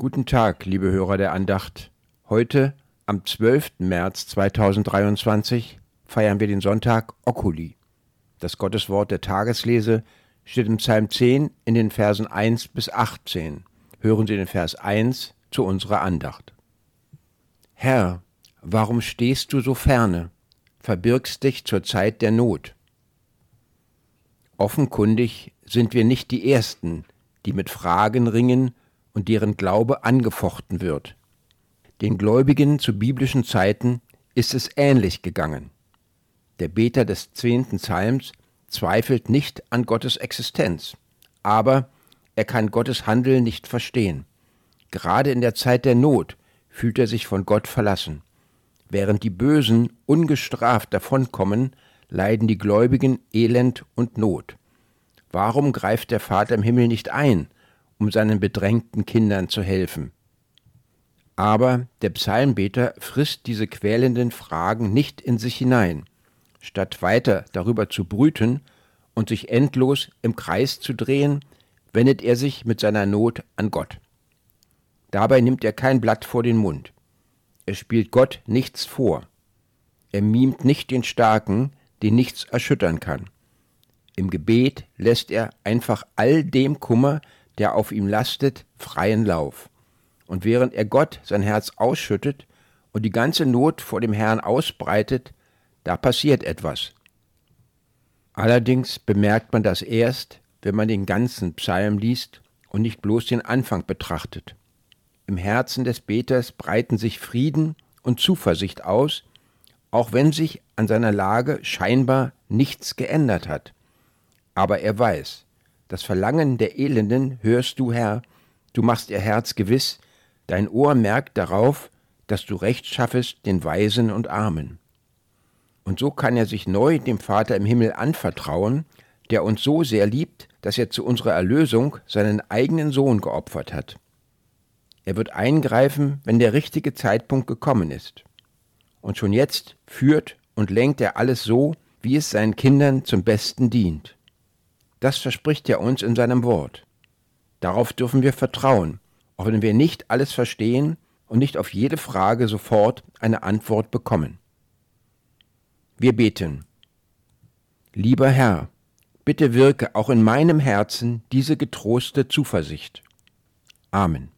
Guten Tag, liebe Hörer der Andacht. Heute, am 12. März 2023, feiern wir den Sonntag Oculi. Das Gotteswort der Tageslese steht im Psalm 10 in den Versen 1 bis 18. Hören Sie den Vers 1 zu unserer Andacht. Herr, warum stehst du so ferne, verbirgst dich zur Zeit der Not? Offenkundig sind wir nicht die Ersten, die mit Fragen ringen und deren Glaube angefochten wird. Den Gläubigen zu biblischen Zeiten ist es ähnlich gegangen. Der Beter des zehnten Psalms zweifelt nicht an Gottes Existenz, aber er kann Gottes Handeln nicht verstehen. Gerade in der Zeit der Not fühlt er sich von Gott verlassen. Während die Bösen ungestraft davonkommen, leiden die Gläubigen Elend und Not. Warum greift der Vater im Himmel nicht ein um seinen bedrängten Kindern zu helfen. Aber der Psalmbeter frisst diese quälenden Fragen nicht in sich hinein. Statt weiter darüber zu brüten und sich endlos im Kreis zu drehen, wendet er sich mit seiner Not an Gott. Dabei nimmt er kein Blatt vor den Mund. Er spielt Gott nichts vor. Er mimt nicht den Starken, den nichts erschüttern kann. Im Gebet lässt er einfach all dem Kummer, der auf ihm lastet, freien Lauf. Und während er Gott sein Herz ausschüttet und die ganze Not vor dem Herrn ausbreitet, da passiert etwas. Allerdings bemerkt man das erst, wenn man den ganzen Psalm liest und nicht bloß den Anfang betrachtet. Im Herzen des Beters breiten sich Frieden und Zuversicht aus, auch wenn sich an seiner Lage scheinbar nichts geändert hat. Aber er weiß, das Verlangen der Elenden hörst du, Herr, du machst ihr Herz gewiss, dein Ohr merkt darauf, dass du Recht schaffest den Weisen und Armen. Und so kann er sich neu dem Vater im Himmel anvertrauen, der uns so sehr liebt, dass er zu unserer Erlösung seinen eigenen Sohn geopfert hat. Er wird eingreifen, wenn der richtige Zeitpunkt gekommen ist. Und schon jetzt führt und lenkt er alles so, wie es seinen Kindern zum Besten dient. Das verspricht er uns in seinem Wort. Darauf dürfen wir vertrauen, auch wenn wir nicht alles verstehen und nicht auf jede Frage sofort eine Antwort bekommen. Wir beten. Lieber Herr, bitte wirke auch in meinem Herzen diese getroste Zuversicht. Amen.